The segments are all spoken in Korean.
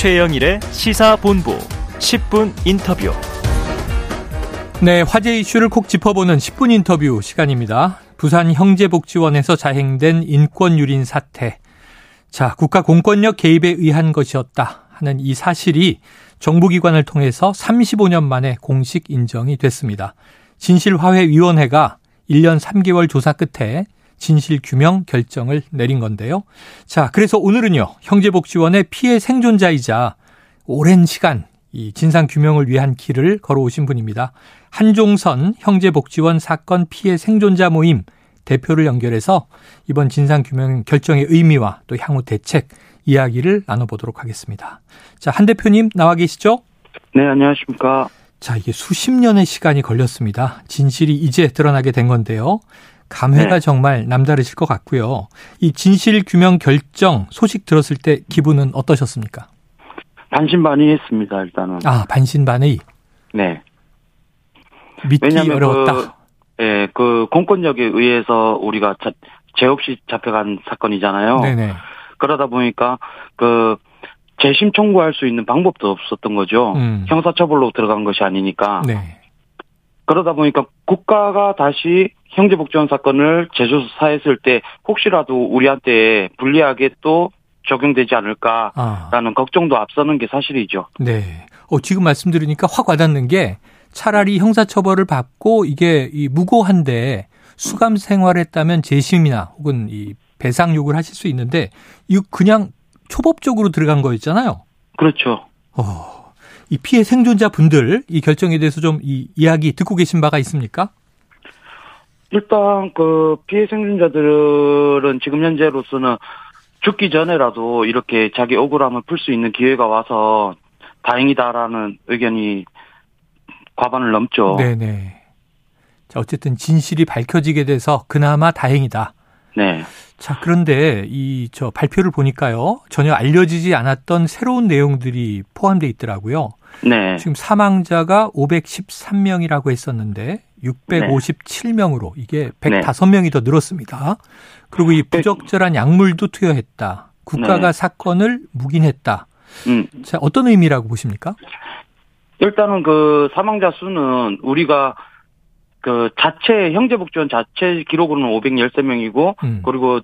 최영일의 시사본부 10분 인터뷰. 네, 화제 이슈를 콕 짚어보는 10분 인터뷰 시간입니다. 부산 형제복지원에서 자행된 인권유린 사태. 자, 국가 공권력 개입에 의한 것이었다 하는 이 사실이 정부기관을 통해서 35년 만에 공식 인정이 됐습니다. 진실화해위원회가 1년 3개월 조사 끝에 진실 규명 결정을 내린 건데요. 자, 그래서 오늘은요, 형제복지원의 피해 생존자이자 오랜 시간 이 진상 규명을 위한 길을 걸어오신 분입니다. 한종선 형제복지원 사건 피해 생존자 모임 대표를 연결해서 이번 진상 규명 결정의 의미와 또 향후 대책 이야기를 나눠보도록 하겠습니다. 자, 한 대표님 나와 계시죠? 네, 안녕하십니까. 자, 이게 수십 년의 시간이 걸렸습니다. 진실이 이제 드러나게 된 건데요. 감회가 네. 정말 남다르실 것 같고요. 이 진실 규명 결정 소식 들었을 때 기분은 어떠셨습니까? 반신반의했습니다. 일단은. 아 반신반의. 네. 믿기 왜냐하면 어려웠다. 그, 예, 그 공권력에 의해서 우리가 자, 죄 없이 잡혀간 사건이잖아요. 네네. 그러다 보니까 그 재심 청구할 수 있는 방법도 없었던 거죠. 음. 형사처벌로 들어간 것이 아니니까. 네. 그러다 보니까 국가가 다시 형제복지원 사건을 재조사했을 때 혹시라도 우리한테 불리하게 또 적용되지 않을까라는 아. 걱정도 앞서는 게 사실이죠. 네. 어, 지금 말씀 드리니까 확 와닿는 게 차라리 형사처벌을 받고 이게 이 무고한데 수감 생활했다면 재심이나 혹은 이 배상 요구를 하실 수 있는데 이거 그냥 초법적으로 들어간 거였잖아요. 그렇죠. 어, 이 피해 생존자 분들 이 결정에 대해서 좀 이 이야기 듣고 계신 바가 있습니까? 일단 그 피해 생존자들은 지금 현재로서는 죽기 전에라도 이렇게 자기 억울함을 풀 수 있는 기회가 와서 다행이다라는 의견이 과반을 넘죠. 네네. 자, 어쨌든 진실이 밝혀지게 돼서 그나마 다행이다. 네. 자, 그런데 이 저 발표를 보니까요. 전혀 알려지지 않았던 새로운 내용들이 포함되어 있더라고요. 네. 지금 사망자가 513명이라고 했었는데 657명으로 이게 105명이 더 늘었습니다. 그리고 이 부적절한 약물도 투여했다. 국가가 네. 사건을 묵인했다. 음. 자, 어떤 의미라고 보십니까? 일단은 그 사망자 수는 우리가 그 자체 형제복지원 자체 기록으로는 513명이고 음. 그리고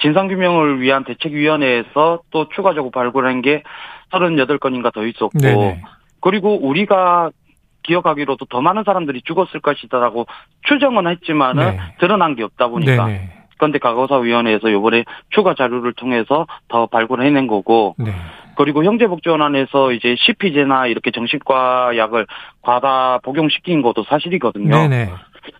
진상규명을 위한 대책위원회에서 또 추가적으로 발굴한 게 38건인가 더 있었고 네네. 그리고 우리가 기억하기로도 더 많은 사람들이 죽었을 것이다라고 추정은 했지만은 네. 드러난 게 없다 보니까 네네. 그런데 과거사위원회에서 이번에 추가 자료를 통해서 더 발굴해낸 거고 네. 그리고 형제복지원안에서 이제 CP제나 이렇게 정신과 약을 과다 복용시킨 것도 사실이거든요. 네네.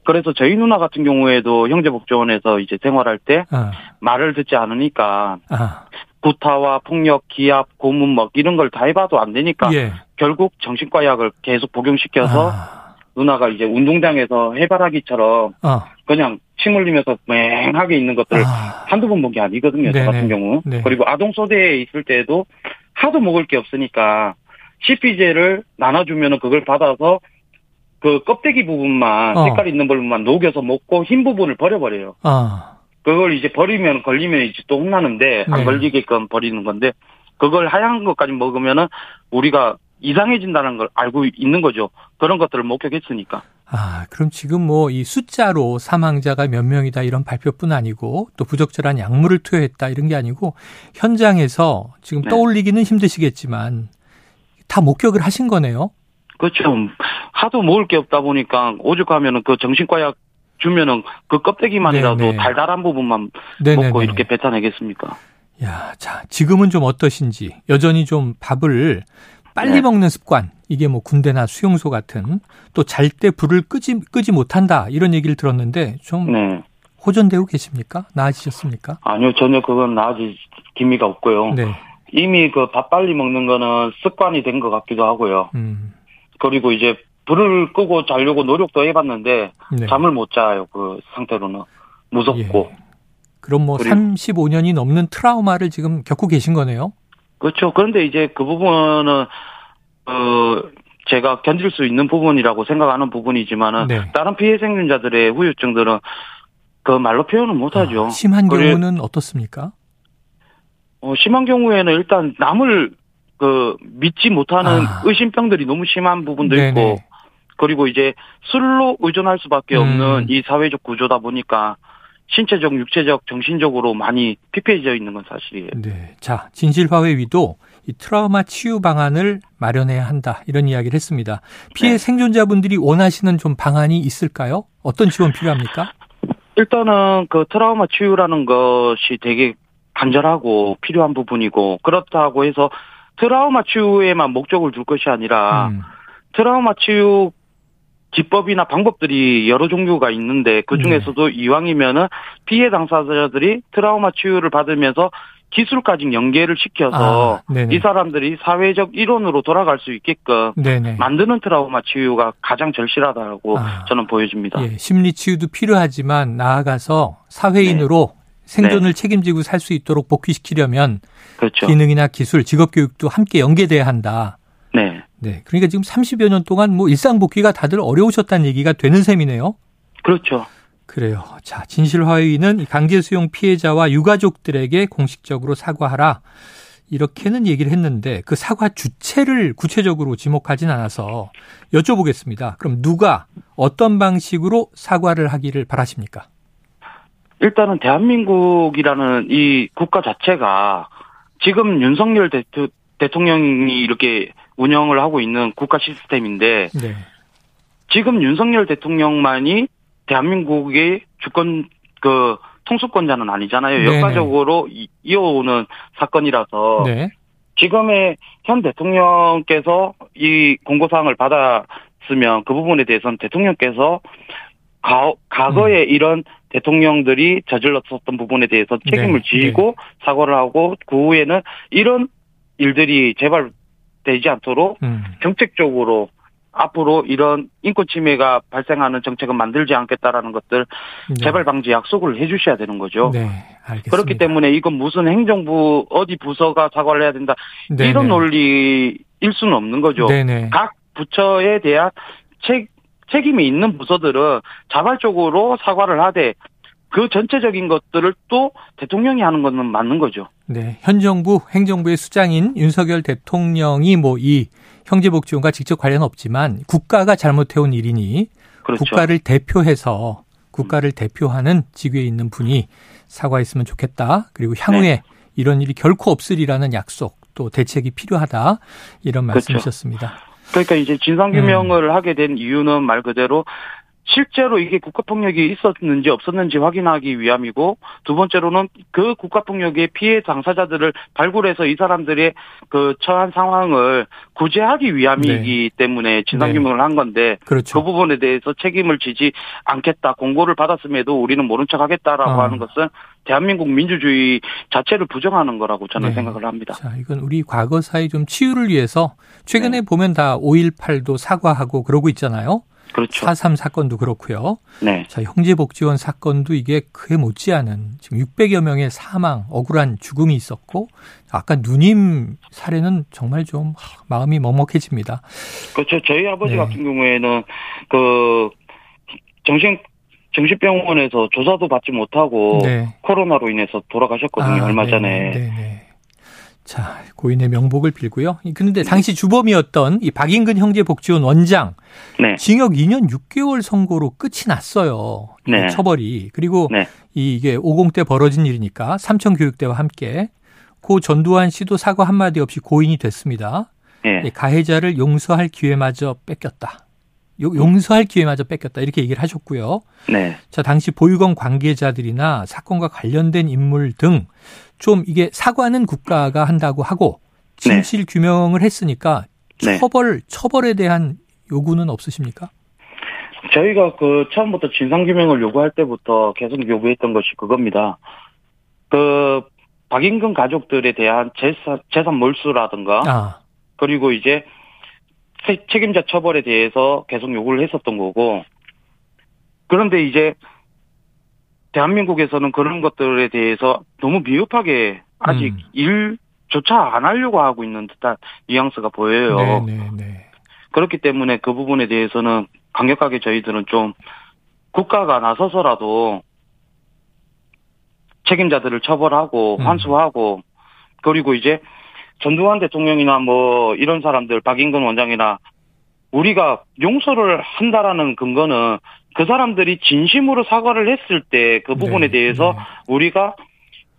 그래서 저희 누나 같은 경우에도 형제복지원에서 이제 생활할 때 아. 말을 듣지 않으니까 아. 구타와 폭력, 기압, 고문 막 이런 걸 다 해봐도 안 되니까 예. 결국 정신과 약을 계속 복용시켜서 아. 누나가 이제 운동장에서 해바라기처럼 아. 그냥 침 흘리면서 맹하게 있는 것들을 아. 한두 번 본 게 아니거든요. 네네. 저 같은 경우. 네. 그리고 아동 소대에 있을 때도 하도 먹을 게 없으니까 CP제를 나눠주면은 그걸 받아서 그 껍데기 부분만 어. 색깔 있는 부분만 녹여서 먹고 흰 부분을 버려버려요. 아. 그걸 이제 버리면 걸리면 이제 또 혼나는데 안 네. 걸리게끔 버리는 건데 그걸 하얀 것까지 먹으면은 우리가 이상해진다는 걸 알고 있는 거죠. 그런 것들을 목격했으니까. 아, 그럼 지금 뭐 이 숫자로 사망자가 몇 명이다 이런 발표뿐 아니고 또 부적절한 약물을 투여했다 이런 게 아니고 현장에서 지금 네. 떠올리기는 힘드시겠지만 다 목격을 하신 거네요. 그렇죠. 하도 먹을 게 없다 보니까 오죽하면은 그 정신과 약 주면은 그 껍데기만이라도 네네. 달달한 부분만 네네네. 먹고 이렇게 뱉어내겠습니까? 야, 자, 지금은 좀 어떠신지 여전히 좀 밥을 빨리 네. 먹는 습관 이게 뭐 군대나 수용소 같은 또 잘 때 불을 끄지 끄지 못한다 이런 얘기를 들었는데 좀 네. 호전되고 계십니까? 나아지셨습니까? 아니요 전혀 그건 나아질 기미가 없고요. 네. 이미 그 밥 빨리 먹는 거는 습관이 된 것 같기도 하고요. 음. 그리고 이제 불을 끄고 자려고 노력도 해봤는데 네. 잠을 못 자요 그 상태로는 무섭고. 예. 그럼 뭐 35년이 넘는 트라우마를 지금 겪고 계신 거네요. 그렇죠. 그런데 이제 그 부분은 어 제가 견딜 수 있는 부분이라고 생각하는 부분이지만은 네. 다른 피해 생존자들의 후유증들은 그 말로 표현을 못하죠. 아, 심한 경우는 어떻습니까? 어, 심한 경우에는 일단 남을 그 믿지 못하는 아. 의심병들이 너무 심한 부분도 네네. 있고 그리고 이제 술로 의존할 수밖에 음. 없는 이 사회적 구조다 보니까 신체적, 육체적, 정신적으로 많이 피폐해져 있는 건 사실이에요. 네. 자, 진실화해위도 이 트라우마 치유 방안을 마련해야 한다. 이런 이야기를 했습니다. 피해 네. 생존자분들이 원하시는 좀 방안이 있을까요? 어떤 지원 필요합니까? 일단은 그 트라우마 치유라는 것이 되게 간절하고 필요한 부분이고 그렇다고 해서 트라우마 치유에만 목적을 둘 것이 아니라 음. 트라우마 치유 기법이나 방법들이 여러 종류가 있는데 그 중에서도 이왕이면은 피해 당사자들이 트라우마 치유를 받으면서 기술까지 연계를 시켜서 아. 이 사람들이 사회적 일원으로 돌아갈 수 있게끔 네네. 만드는 트라우마 치유가 가장 절실하다고 아. 저는 보여집니다. 예, 심리 치유도 필요하지만 나아가서 사회인으로 생존을 책임지고 살 수 있도록 복귀시키려면 그렇죠. 기능이나 기술, 직업 교육도 함께 연계돼야 한다. 네. 네. 그러니까 지금 30여 년 동안 뭐 일상 복귀가 다들 어려우셨다는 얘기가 되는 셈이네요. 그렇죠. 그래요. 자, 진실화해위는 이 강제 수용 피해자와 유가족들에게 공식적으로 사과하라. 이렇게는 얘기를 했는데 그 사과 주체를 구체적으로 지목하진 않아서 여쭤보겠습니다. 그럼 누가 어떤 방식으로 사과를 하기를 바라십니까? 일단은 대한민국이라는 이 국가 자체가 지금 윤석열 대토, 대통령이 이렇게 운영을 하고 있는 국가 시스템인데 네. 지금 윤석열 대통령만이 대한민국의 주권 그 통수권자는 아니잖아요. 네네. 역사적으로 이- 이어오는 사건이라서 네. 지금의 현 대통령께서 이 공고사항을 받았으면 그 부분에 대해서는 대통령께서 가, 과거에 음. 이런 대통령들이 저질렀었던 부분에 대해서 책임을 네, 지고 사과를 하고 그 후에는 이런 일들이 재발되지 않도록 음. 정책적으로 앞으로 이런 인권 침해가 발생하는 정책은 만들지 않겠다라는 것들 네. 재발 방지 약속을 해주셔야 되는 거죠. 네. 알겠습니다. 그렇기 때문에 이건 무슨 행정부 어디 부서가 사과를 해야 된다 네네. 이런 논리일 수는 없는 거죠. 네네. 각 부처에 대한 책 책임이 있는 부서들은 자발적으로 사과를 하되 그 전체적인 것들을 또 대통령이 하는 것은 맞는 거죠. 네. 현 정부 행정부의 수장인 윤석열 대통령이 뭐 이 형제복 지원과 직접 관련 없지만 국가가 잘못해온 일이니 그렇죠. 국가를 대표해서 국가를 대표하는 직위에 있는 분이 사과했으면 좋겠다. 그리고 향후에 네. 이런 일이 결코 없으리라는 약속 또 대책이 필요하다. 이런 그렇죠. 말씀이셨습니다. 그러니까 이제 진상 규명을 하게 된 이유는 말 그대로 실제로 이게 국가폭력이 있었는지 없었는지 확인하기 위함이고 두 번째로는 그 국가폭력의 피해 당사자들을 발굴해서 이 사람들의 그 처한 상황을 구제하기 위함이기 때문에 진상 네. 규명을 한 건데 그렇죠. 그 부분에 대해서 책임을 지지 않겠다 공고를 받았음에도 우리는 모른 척하겠다라고 아. 하는 것은 대한민국 민주주의 자체를 부정하는 거라고 저는 네. 생각을 합니다. 자, 이건 우리 과거사의 좀 치유를 위해서 최근에 네. 보면 다 5.18도 사과하고 그러고 있잖아요. 그렇죠. 4.3 사건도 그렇고요. 네. 자, 형제복지원 사건도 이게 그에 못지않은 지금 600여 명의 사망, 억울한 죽음이 있었고 아까 누님 사례는 정말 좀 하, 마음이 먹먹해집니다. 그렇죠. 저희 아버지 네. 같은 경우에는 그 정신 정신병원에서 조사도 받지 못하고 네. 코로나로 인해서 돌아가셨거든요. 아, 얼마 네, 전에. 네, 네. 자, 고인의 명복을 빌고요. 그런데 당시 주범이었던 이 박인근 형제 복지원 원장 네. 징역 2년 6개월 선고로 끝이 났어요. 이 네. 처벌이. 그리고 네. 이 이게 50대 벌어진 일이니까 삼천 교육대와 함께 고 전두환 씨도 사과 한마디 없이 고인이 됐습니다. 예. 이 가해자를 용서할 기회마저 뺏겼다. 요- 용서할 기회마저 뺏겼다. 이렇게 얘기를 하셨고요. 네. 자, 당시 보육원 관계자들이나 사건과 관련된 인물 등 좀 이게 사과는 국가가 한다고 하고 진실 규명을 했으니까 네. 처벌 처벌에 대한 요구는 없으십니까? 저희가 그 처음부터 진상 규명을 요구할 때부터 계속 요구했던 것이 그겁니다. 그 박인근 가족들에 대한 재산, 재산 몰수라든가 아, 그리고 이제 세- 책임자 처벌에 대해서 계속 요구를 했었던 거고 그런데 이제 대한민국에서는 그런 것들에 대해서 너무 미흡하게 아직 음. 일조차 안 하려고 하고 있는 듯한 뉘앙스가 보여요. 네, 네, 네. 그렇기 때문에 그 부분에 대해서는 강력하게 저희들은 좀 국가가 나서서라도 책임자들을 처벌하고 음. 환수하고 그리고 이제 전두환 대통령이나 뭐 이런 사람들 박인근 원장이나 우리가 용서를 한다라는 근거는 그 사람들이 진심으로 사과를 했을 때 그 부분에 네, 대해서 네. 우리가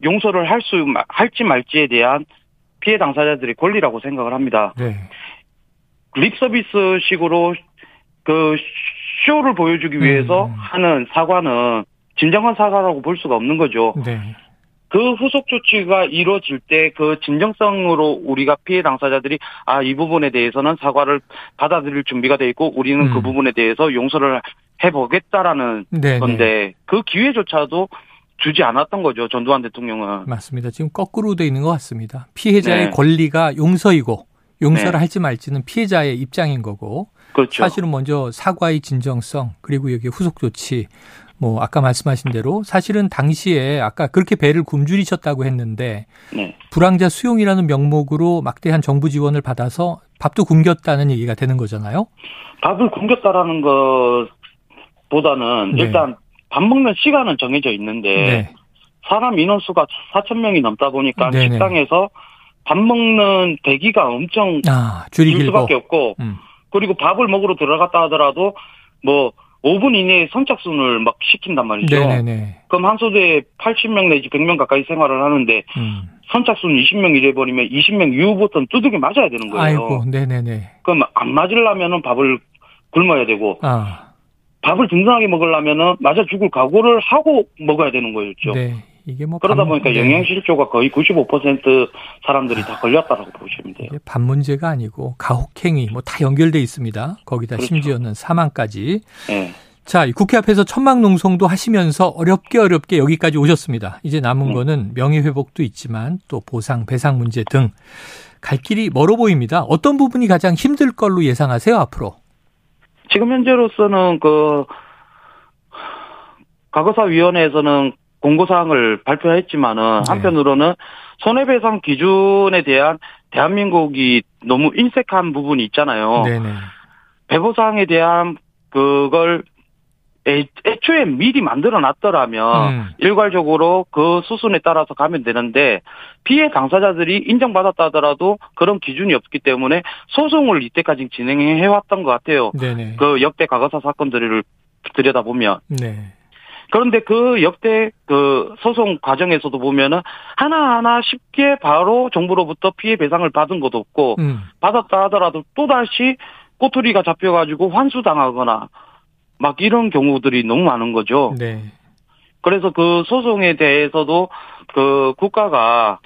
용서를 할 수 할지 말지에 대한 피해 당사자들의 권리라고 생각을 합니다. 네. 립 서비스식으로 그 쇼를 보여주기 위해서 음. 하는 사과는 진정한 사과라고 볼 수가 없는 거죠. 네. 그 후속 조치가 이루어질 때 그 진정성으로 우리가 피해 당사자들이 아 이 부분에 대해서는 사과를 받아들일 준비가 돼 있고 우리는 그 음. 그 부분에 대해서 용서를 해보겠다라는 네네. 건데 그 기회조차도 주지 않았던 거죠 전두환 대통령은 맞습니다. 지금 거꾸로 돼 있는 것 같습니다. 피해자의 네. 권리가 용서이고 용서를 네. 할지 말지는 피해자의 입장인 거고 그렇죠. 사실은 먼저 사과의 진정성 그리고 여기 후속 조치 뭐 아까 말씀하신 대로 사실은 당시에 아까 그렇게 배를 굶주리셨다고 했는데 네. 불황자 수용이라는 명목으로 막대한 정부 지원을 받아서 밥도 굶겼다는 얘기가 되는 거잖아요. 밥을 굶겼다라는 것보다는 네. 일단 밥 먹는 시간은 정해져 있는데 네. 사람 인원수가 4천 명이 넘다 보니까 네네. 식당에서 밥 먹는 대기가 엄청 아, 줄이 길 수밖에 없고 음. 그리고 밥을 먹으러 들어갔다 하더라도 뭐 5분 이내에 선착순을 막 시킨단 말이죠. 네네네. 그럼 한 소대에 80명 내지 100명 가까이 생활을 하는데 음. 선착순 20명 이래버리면 20명 이후부터는 두둑이 맞아야 되는 거예요. 아이고, 네네네. 그럼 안 맞으려면은 밥을 굶어야 되고 아. 밥을 든든하게 먹으려면은 맞아 죽을 각오를 하고 먹어야 되는 거였죠. 네. 이게 뭐 그러다 반, 보니까 네. 영양실조가 거의 95% 사람들이 다 걸렸다라고 보시면 돼요. 반 문제가 아니고 가혹행위 뭐 다 연결돼 있습니다. 거기다 그렇죠. 심지어는 사망까지. 네. 자, 국회 앞에서 천막 농성도 하시면서 어렵게 어렵게 여기까지 오셨습니다. 이제 남은 네. 거는 명예회복도 있지만 또 보상, 배상 문제 등 갈 길이 멀어 보입니다. 어떤 부분이 가장 힘들 걸로 예상하세요, 앞으로? 지금 현재로서는 그 과거사위원회에서는 공고사항을 발표했지만은 네. 한편으로는 손해배상 기준에 대한 대한민국이 너무 인색한 부분이 있잖아요. 네네. 배보상에 대한 그걸 애, 초에 미리 만들어 놨더라면 음. 일괄적으로 그 수순에 따라서 가면 되는데 피해 당사자들이 인정받았다 하더라도 그런 기준이 없기 때문에 소송을 이때까지 진행해 왔던 것 같아요. 네네. 그 역대 과거사 사건들을 들여다보면. 네. 그런데 그 역대 그 소송 과정에서도 보면은 하나하나 쉽게 바로 정부로부터 피해 배상을 받은 것도 없고 음. 받았다 하더라도 또다시 꼬투리가 잡혀가지고 환수당하거나 막 이런 경우들이 너무 많은 거죠. 네. 그래서 그 소송에 대해서도 그 국가가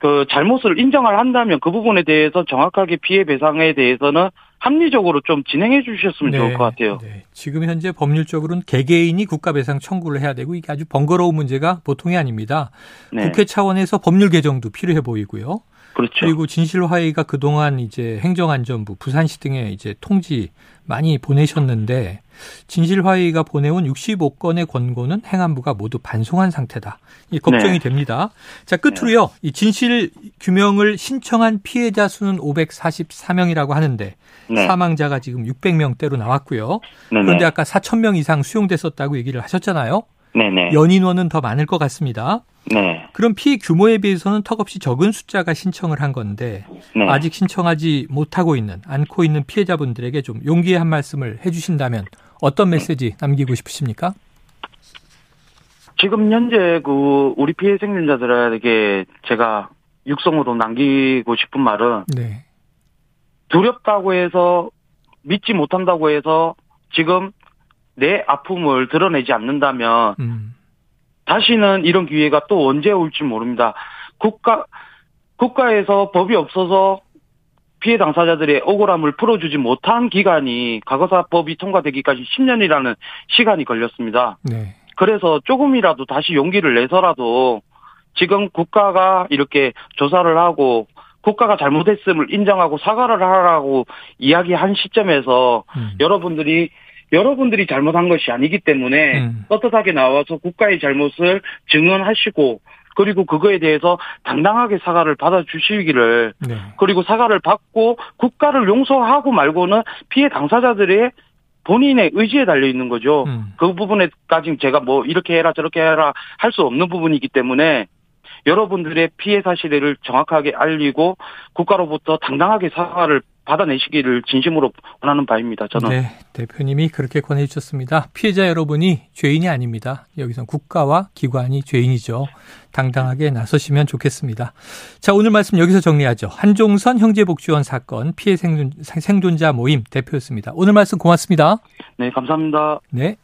그 잘못을 인정을 한다면 그 부분에 대해서 정확하게 피해 배상에 대해서는 합리적으로 좀 진행해 주셨으면 네, 좋을 것 같아요. 네. 지금 현재 법률적으로는 개개인이 국가배상 청구를 해야 되고 이게 아주 번거로운 문제가 보통이 아닙니다. 네. 국회 차원에서 법률 개정도 필요해 보이고요. 그렇죠. 그리고 진실화해가 그동안 이제 행정안전부, 부산시 등에 이제 통지 많이 보내셨는데 진실화해가 보내온 65건의 권고는 행안부가 모두 반송한 상태다. 이 걱정이 네. 됩니다. 자, 끝으로요. 네. 이 진실 규명을 신청한 피해자 수는 544명이라고 하는데 네. 사망자가 지금 600명대로 나왔고요. 그런데 아까 4천 명 이상 수용됐었다고 얘기를 하셨잖아요. 네네. 연인원은 더 많을 것 같습니다. 네. 그럼 피해 규모에 비해서는 턱없이 적은 숫자가 신청을 한 건데 네. 아직 신청하지 못하고 있는 않고 있는 피해자분들에게 좀 용기의 한 말씀을 해주신다면 어떤 메시지 남기고 싶으십니까? 지금 현재 그 우리 피해 생존자들에게 제가 육성으로 남기고 싶은 말은 네. 두렵다고 해서 믿지 못한다고 해서 지금 내 아픔을 드러내지 않는다면 음. 다시는 이런 기회가 또 언제 올지 모릅니다. 국가 국가에서 법이 없어서 피해 당사자들의 억울함을 풀어주지 못한 기간이 과거사법이 통과되기까지 10년이라는 시간이 걸렸습니다. 네. 그래서 조금이라도 다시 용기를 내서라도 지금 국가가 이렇게 조사를 하고 국가가 잘못했음을 인정하고 사과를 하라고 이야기한 시점에서 음. 여러분들이 여러분들이 잘못한 것이 아니기 때문에 음. 떳떳하게 나와서 국가의 잘못을 증언하시고 그리고 그거에 대해서 당당하게 사과를 받아주시기를 네. 그리고 사과를 받고 국가를 용서하고 말고는 피해 당사자들의 본인의 의지에 달려 있는 거죠. 음. 그 부분에까지 제가 뭐 이렇게 해라 저렇게 해라 할 수 없는 부분이기 때문에 여러분들의 피해 사실을 정확하게 알리고 국가로부터 당당하게 사과를 받아내시기를 진심으로 원하는 바입니다. 저는. 네, 대표님이 그렇게 권해 주셨습니다. 피해자 여러분이 죄인이 아닙니다. 여기선 국가와 기관이 죄인이죠. 당당하게 나서시면 좋겠습니다. 자, 오늘 말씀 여기서 정리하죠. 한종선 형제복지원 사건 피해 생존, 생존자 모임 대표였습니다. 오늘 말씀 고맙습니다. 네, 감사합니다. 네.